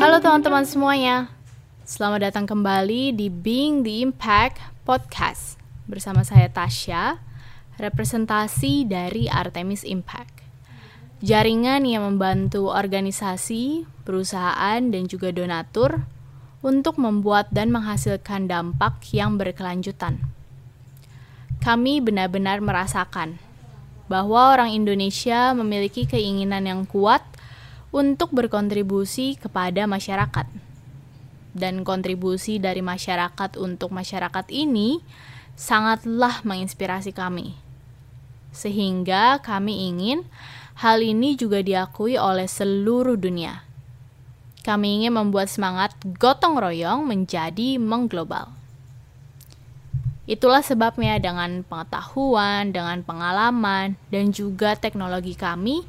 Halo teman-teman semuanya. Selamat datang kembali di Being the Impact Podcast bersama saya Tasya, representasi dari Artemis Impact. Jaringan yang membantu organisasi, perusahaan, dan juga donatur untuk membuat dan menghasilkan dampak yang berkelanjutan. Kami benar-benar merasakan bahwa orang Indonesia memiliki keinginan yang kuat untuk berkontribusi kepada masyarakat. Dan kontribusi dari masyarakat untuk masyarakat ini sangatlah menginspirasi kami. Sehingga kami ingin hal ini juga diakui oleh seluruh dunia. Kami ingin membuat semangat gotong royong menjadi mengglobal. Itulah sebabnya dengan pengetahuan, dengan pengalaman, dan juga teknologi kami,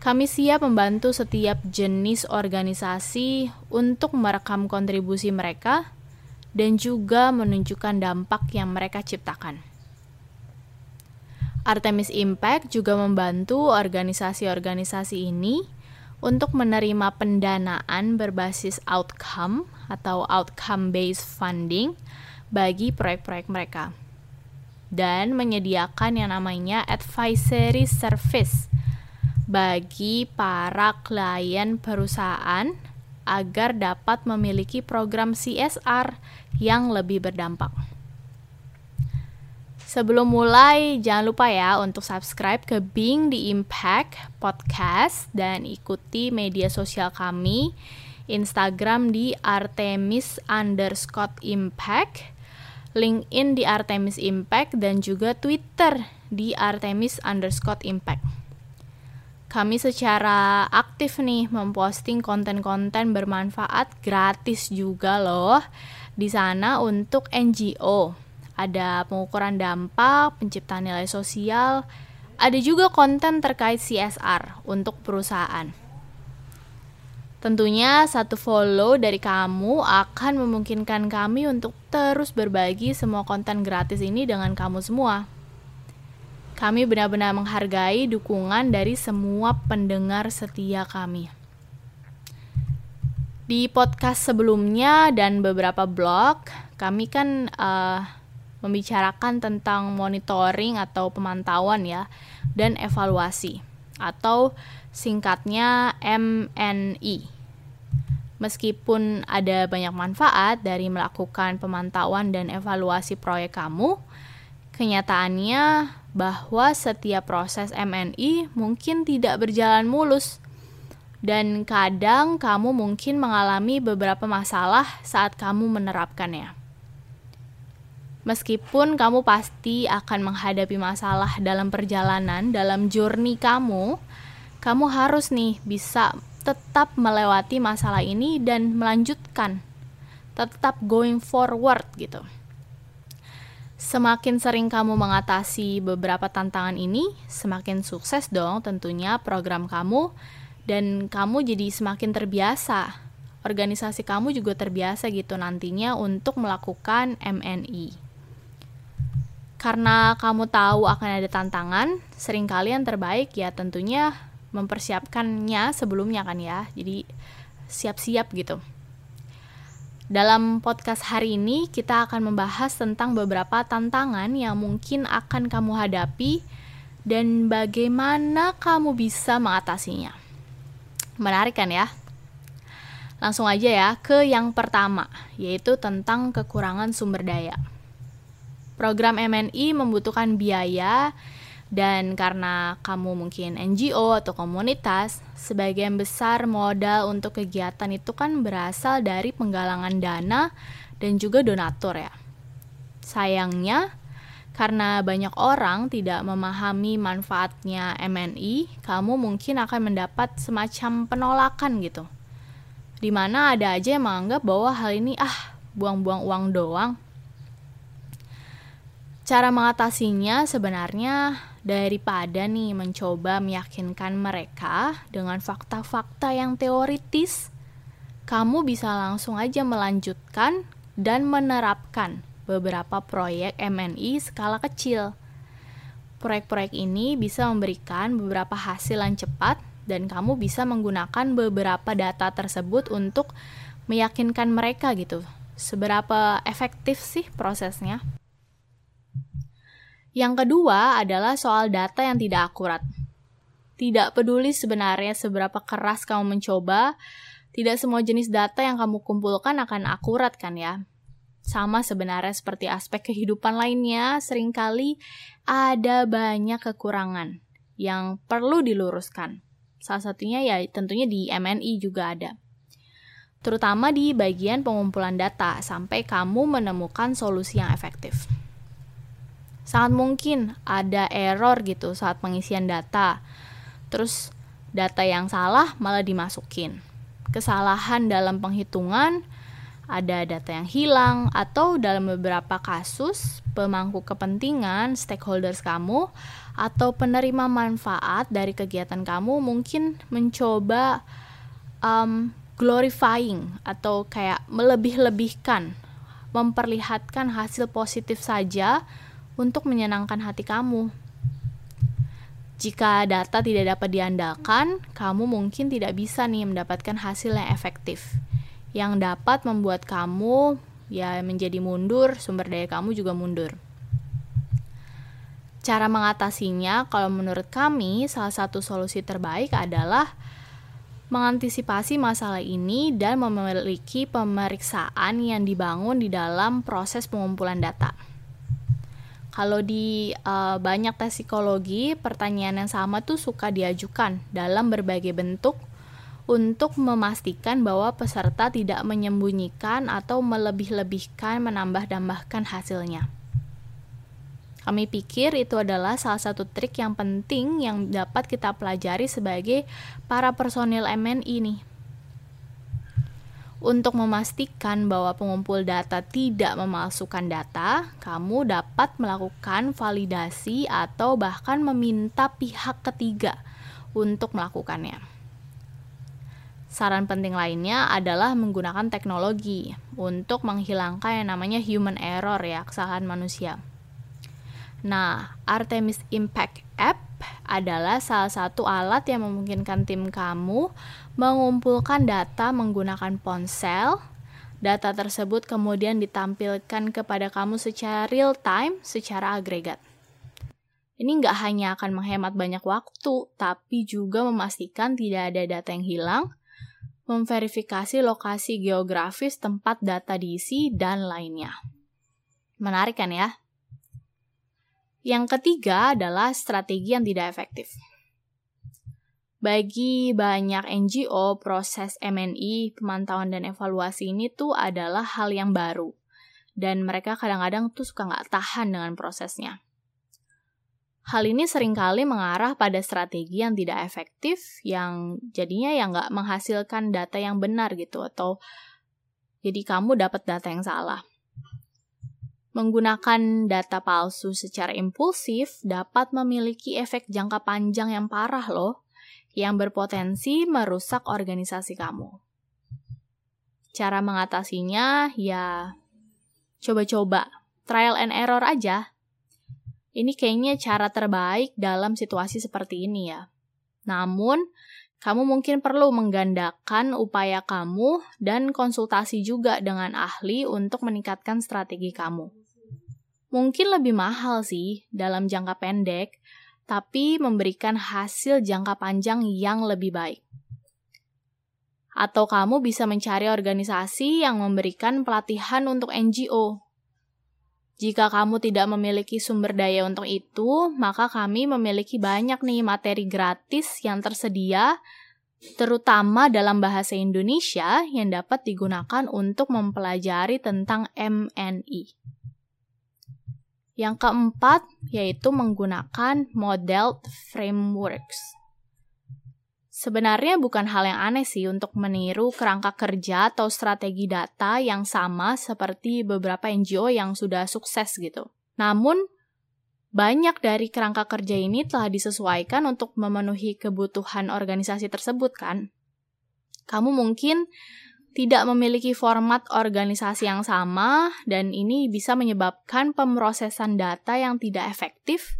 kami siap membantu setiap jenis organisasi untuk merekam kontribusi mereka dan juga menunjukkan dampak yang mereka ciptakan. Artemis Impact juga membantu organisasi-organisasi ini untuk menerima pendanaan berbasis outcome atau outcome based funding bagi proyek-proyek mereka dan menyediakan yang namanya advisory service bagi para klien perusahaan agar dapat memiliki program CSR yang lebih berdampak. Sebelum mulai, jangan lupa ya untuk subscribe ke Being the Impact Podcast dan ikuti media sosial kami, Instagram di Artemis underscore Impact, LinkedIn di Artemis Impact, dan juga Twitter di Artemis underscore Impact kami secara aktif nih memposting konten-konten bermanfaat gratis juga loh di sana untuk NGO. Ada pengukuran dampak, penciptaan nilai sosial, ada juga konten terkait CSR untuk perusahaan. Tentunya satu follow dari kamu akan memungkinkan kami untuk terus berbagi semua konten gratis ini dengan kamu semua. Kami benar-benar menghargai dukungan dari semua pendengar setia kami. Di podcast sebelumnya dan beberapa blog, kami kan uh, membicarakan tentang monitoring atau pemantauan ya dan evaluasi atau singkatnya MNI. Meskipun ada banyak manfaat dari melakukan pemantauan dan evaluasi proyek kamu, kenyataannya bahwa setiap proses MNI mungkin tidak berjalan mulus dan kadang kamu mungkin mengalami beberapa masalah saat kamu menerapkannya. Meskipun kamu pasti akan menghadapi masalah dalam perjalanan, dalam journey kamu, kamu harus nih bisa tetap melewati masalah ini dan melanjutkan, tetap going forward gitu. Semakin sering kamu mengatasi beberapa tantangan ini, semakin sukses dong tentunya program kamu dan kamu jadi semakin terbiasa. Organisasi kamu juga terbiasa gitu nantinya untuk melakukan MNI. Karena kamu tahu akan ada tantangan, sering kali yang terbaik ya tentunya mempersiapkannya sebelumnya kan ya. Jadi siap-siap gitu. Dalam podcast hari ini, kita akan membahas tentang beberapa tantangan yang mungkin akan kamu hadapi dan bagaimana kamu bisa mengatasinya. Menarik kan ya? Langsung aja ya ke yang pertama, yaitu tentang kekurangan sumber daya. Program MNI membutuhkan biaya dan karena kamu mungkin NGO atau komunitas, sebagian besar modal untuk kegiatan itu kan berasal dari penggalangan dana dan juga donatur ya. Sayangnya, karena banyak orang tidak memahami manfaatnya MNI, kamu mungkin akan mendapat semacam penolakan gitu. Di mana ada aja yang menganggap bahwa hal ini ah buang-buang uang doang. Cara mengatasinya sebenarnya daripada nih mencoba meyakinkan mereka dengan fakta-fakta yang teoritis, kamu bisa langsung aja melanjutkan dan menerapkan beberapa proyek MNI skala kecil. Proyek-proyek ini bisa memberikan beberapa hasil yang cepat dan kamu bisa menggunakan beberapa data tersebut untuk meyakinkan mereka gitu. Seberapa efektif sih prosesnya? Yang kedua adalah soal data yang tidak akurat. Tidak peduli sebenarnya seberapa keras kamu mencoba, tidak semua jenis data yang kamu kumpulkan akan akurat kan ya. Sama sebenarnya seperti aspek kehidupan lainnya, sering kali ada banyak kekurangan yang perlu diluruskan. Salah satunya ya tentunya di MNI juga ada. Terutama di bagian pengumpulan data sampai kamu menemukan solusi yang efektif. Sangat mungkin ada error gitu saat pengisian data. Terus data yang salah malah dimasukin. Kesalahan dalam penghitungan, ada data yang hilang atau dalam beberapa kasus pemangku kepentingan stakeholders kamu atau penerima manfaat dari kegiatan kamu mungkin mencoba um, glorifying atau kayak melebih-lebihkan, memperlihatkan hasil positif saja untuk menyenangkan hati kamu. Jika data tidak dapat diandalkan, kamu mungkin tidak bisa nih mendapatkan hasil yang efektif yang dapat membuat kamu ya menjadi mundur, sumber daya kamu juga mundur. Cara mengatasinya, kalau menurut kami, salah satu solusi terbaik adalah mengantisipasi masalah ini dan memiliki pemeriksaan yang dibangun di dalam proses pengumpulan data. Kalau di uh, banyak tes psikologi, pertanyaan yang sama tuh suka diajukan dalam berbagai bentuk untuk memastikan bahwa peserta tidak menyembunyikan atau melebih-lebihkan menambah-tambahkan hasilnya. Kami pikir itu adalah salah satu trik yang penting yang dapat kita pelajari sebagai para personil MNI nih. Untuk memastikan bahwa pengumpul data tidak memalsukan data, kamu dapat melakukan validasi atau bahkan meminta pihak ketiga untuk melakukannya. Saran penting lainnya adalah menggunakan teknologi untuk menghilangkan yang namanya human error ya, kesalahan manusia. Nah, Artemis Impact App adalah salah satu alat yang memungkinkan tim kamu mengumpulkan data menggunakan ponsel. Data tersebut kemudian ditampilkan kepada kamu secara real time, secara agregat. Ini nggak hanya akan menghemat banyak waktu, tapi juga memastikan tidak ada data yang hilang, memverifikasi lokasi geografis tempat data diisi, dan lainnya. Menarik kan ya? Yang ketiga adalah strategi yang tidak efektif. Bagi banyak NGO, proses MNI, pemantauan dan evaluasi ini tuh adalah hal yang baru. Dan mereka kadang-kadang tuh suka nggak tahan dengan prosesnya. Hal ini sering kali mengarah pada strategi yang tidak efektif, yang jadinya yang nggak menghasilkan data yang benar gitu, atau jadi kamu dapat data yang salah. Menggunakan data palsu secara impulsif dapat memiliki efek jangka panjang yang parah loh, yang berpotensi merusak organisasi kamu. Cara mengatasinya ya coba-coba, trial and error aja. Ini kayaknya cara terbaik dalam situasi seperti ini ya. Namun, kamu mungkin perlu menggandakan upaya kamu dan konsultasi juga dengan ahli untuk meningkatkan strategi kamu mungkin lebih mahal sih dalam jangka pendek, tapi memberikan hasil jangka panjang yang lebih baik. Atau kamu bisa mencari organisasi yang memberikan pelatihan untuk NGO. Jika kamu tidak memiliki sumber daya untuk itu, maka kami memiliki banyak nih materi gratis yang tersedia, terutama dalam bahasa Indonesia yang dapat digunakan untuk mempelajari tentang MNI. Yang keempat yaitu menggunakan model frameworks. Sebenarnya bukan hal yang aneh sih untuk meniru kerangka kerja atau strategi data yang sama seperti beberapa NGO yang sudah sukses gitu. Namun, banyak dari kerangka kerja ini telah disesuaikan untuk memenuhi kebutuhan organisasi tersebut kan. Kamu mungkin tidak memiliki format organisasi yang sama, dan ini bisa menyebabkan pemrosesan data yang tidak efektif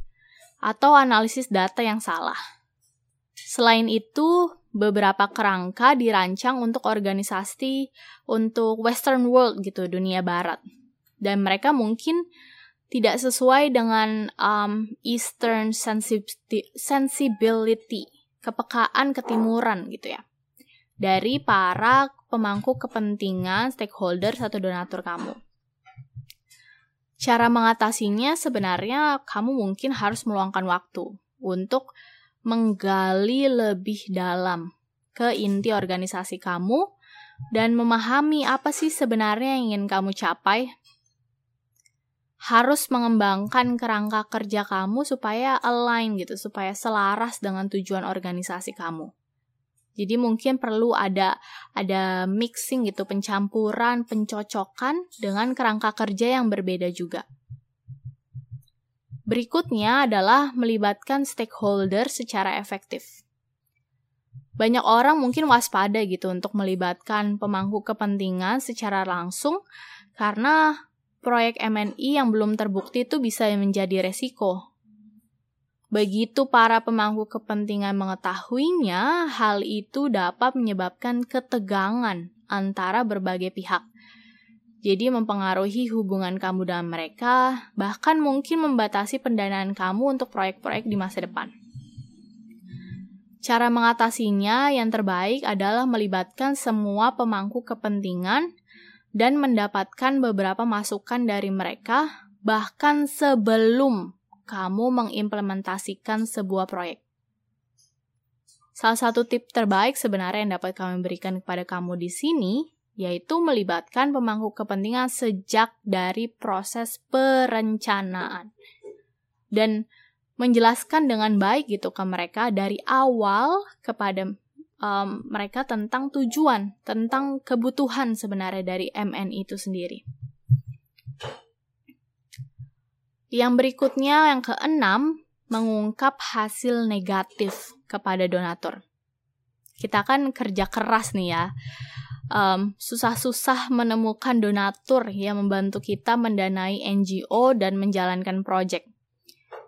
atau analisis data yang salah. Selain itu, beberapa kerangka dirancang untuk organisasi untuk western world gitu, dunia barat. Dan mereka mungkin tidak sesuai dengan um, eastern sensibility, kepekaan ketimuran gitu ya. Dari para pemangku kepentingan stakeholder atau donatur kamu. Cara mengatasinya sebenarnya kamu mungkin harus meluangkan waktu untuk menggali lebih dalam ke inti organisasi kamu dan memahami apa sih sebenarnya yang ingin kamu capai. Harus mengembangkan kerangka kerja kamu supaya align gitu, supaya selaras dengan tujuan organisasi kamu. Jadi mungkin perlu ada ada mixing gitu, pencampuran, pencocokan dengan kerangka kerja yang berbeda juga. Berikutnya adalah melibatkan stakeholder secara efektif. Banyak orang mungkin waspada gitu untuk melibatkan pemangku kepentingan secara langsung karena proyek MNI yang belum terbukti itu bisa menjadi resiko. Begitu para pemangku kepentingan mengetahuinya, hal itu dapat menyebabkan ketegangan antara berbagai pihak jadi mempengaruhi hubungan kamu dan mereka, bahkan mungkin membatasi pendanaan kamu untuk proyek-proyek di masa depan. Cara mengatasinya yang terbaik adalah melibatkan semua pemangku kepentingan dan mendapatkan beberapa masukan dari mereka, bahkan sebelum kamu mengimplementasikan sebuah proyek. Salah satu tip terbaik sebenarnya yang dapat kami berikan kepada kamu di sini yaitu melibatkan pemangku kepentingan sejak dari proses perencanaan dan menjelaskan dengan baik gitu ke mereka dari awal kepada um, mereka tentang tujuan, tentang kebutuhan sebenarnya dari MN itu sendiri. Yang berikutnya, yang keenam, mengungkap hasil negatif kepada donatur. Kita kan kerja keras nih ya um, susah-susah menemukan donatur yang membantu kita mendanai NGO dan menjalankan proyek.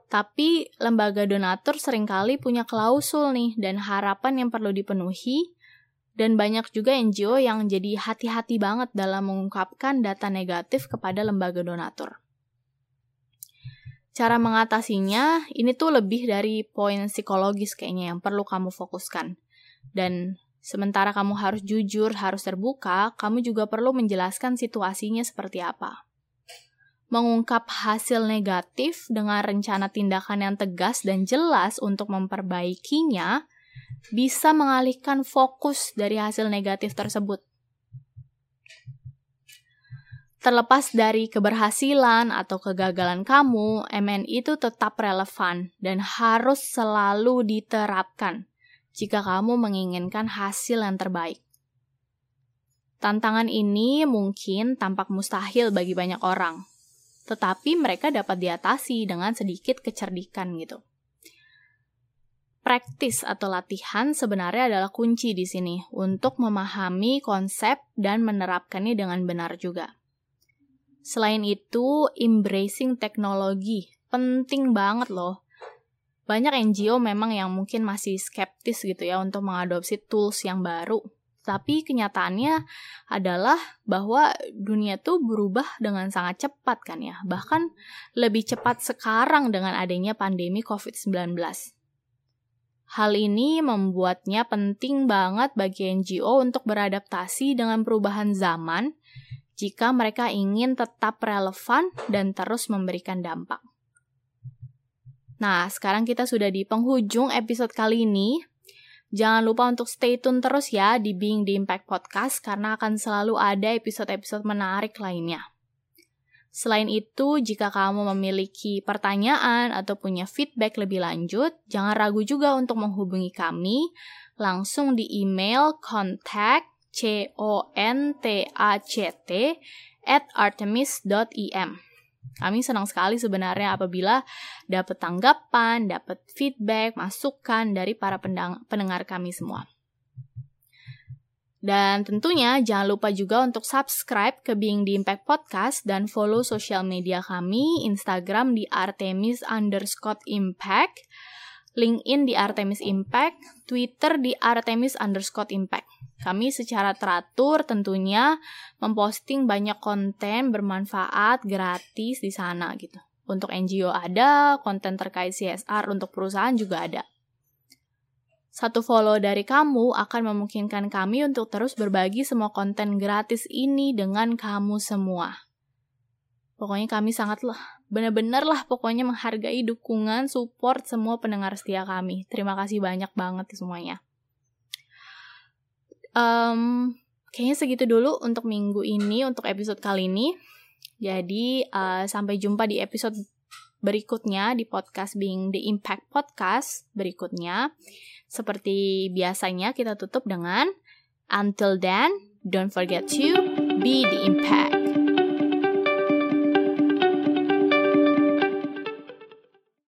Tapi lembaga donatur sering kali punya klausul nih dan harapan yang perlu dipenuhi dan banyak juga NGO yang jadi hati-hati banget dalam mengungkapkan data negatif kepada lembaga donatur. Cara mengatasinya ini tuh lebih dari poin psikologis kayaknya yang perlu kamu fokuskan. Dan Sementara kamu harus jujur, harus terbuka, kamu juga perlu menjelaskan situasinya seperti apa. Mengungkap hasil negatif dengan rencana tindakan yang tegas dan jelas untuk memperbaikinya bisa mengalihkan fokus dari hasil negatif tersebut. Terlepas dari keberhasilan atau kegagalan kamu, MN itu tetap relevan dan harus selalu diterapkan jika kamu menginginkan hasil yang terbaik. Tantangan ini mungkin tampak mustahil bagi banyak orang, tetapi mereka dapat diatasi dengan sedikit kecerdikan gitu. Praktis atau latihan sebenarnya adalah kunci di sini untuk memahami konsep dan menerapkannya dengan benar juga. Selain itu, embracing teknologi penting banget loh banyak NGO memang yang mungkin masih skeptis gitu ya untuk mengadopsi tools yang baru. Tapi kenyataannya adalah bahwa dunia tuh berubah dengan sangat cepat kan ya. Bahkan lebih cepat sekarang dengan adanya pandemi COVID-19. Hal ini membuatnya penting banget bagi NGO untuk beradaptasi dengan perubahan zaman jika mereka ingin tetap relevan dan terus memberikan dampak. Nah, sekarang kita sudah di penghujung episode kali ini. Jangan lupa untuk stay tune terus ya di Being the Impact Podcast karena akan selalu ada episode-episode menarik lainnya. Selain itu, jika kamu memiliki pertanyaan atau punya feedback lebih lanjut, jangan ragu juga untuk menghubungi kami langsung di email contact c o n t a c t at artemis.im. Kami senang sekali sebenarnya apabila dapat tanggapan, dapat feedback, masukan dari para pendengar kami semua. Dan tentunya jangan lupa juga untuk subscribe ke Being the Impact Podcast dan follow sosial media kami, Instagram di Artemis underscore Impact, LinkedIn di Artemis Impact, Twitter di Artemis underscore Impact. Kami secara teratur tentunya memposting banyak konten bermanfaat gratis di sana gitu. Untuk NGO ada, konten terkait CSR untuk perusahaan juga ada. Satu follow dari kamu akan memungkinkan kami untuk terus berbagi semua konten gratis ini dengan kamu semua. Pokoknya kami sangatlah, benar-benar lah pokoknya menghargai dukungan, support semua pendengar setia kami. Terima kasih banyak banget semuanya. Um, kayaknya segitu dulu untuk minggu ini, untuk episode kali ini. Jadi, uh, sampai jumpa di episode berikutnya di podcast Being the Impact Podcast berikutnya. Seperti biasanya kita tutup dengan Until then, don't forget to be the impact.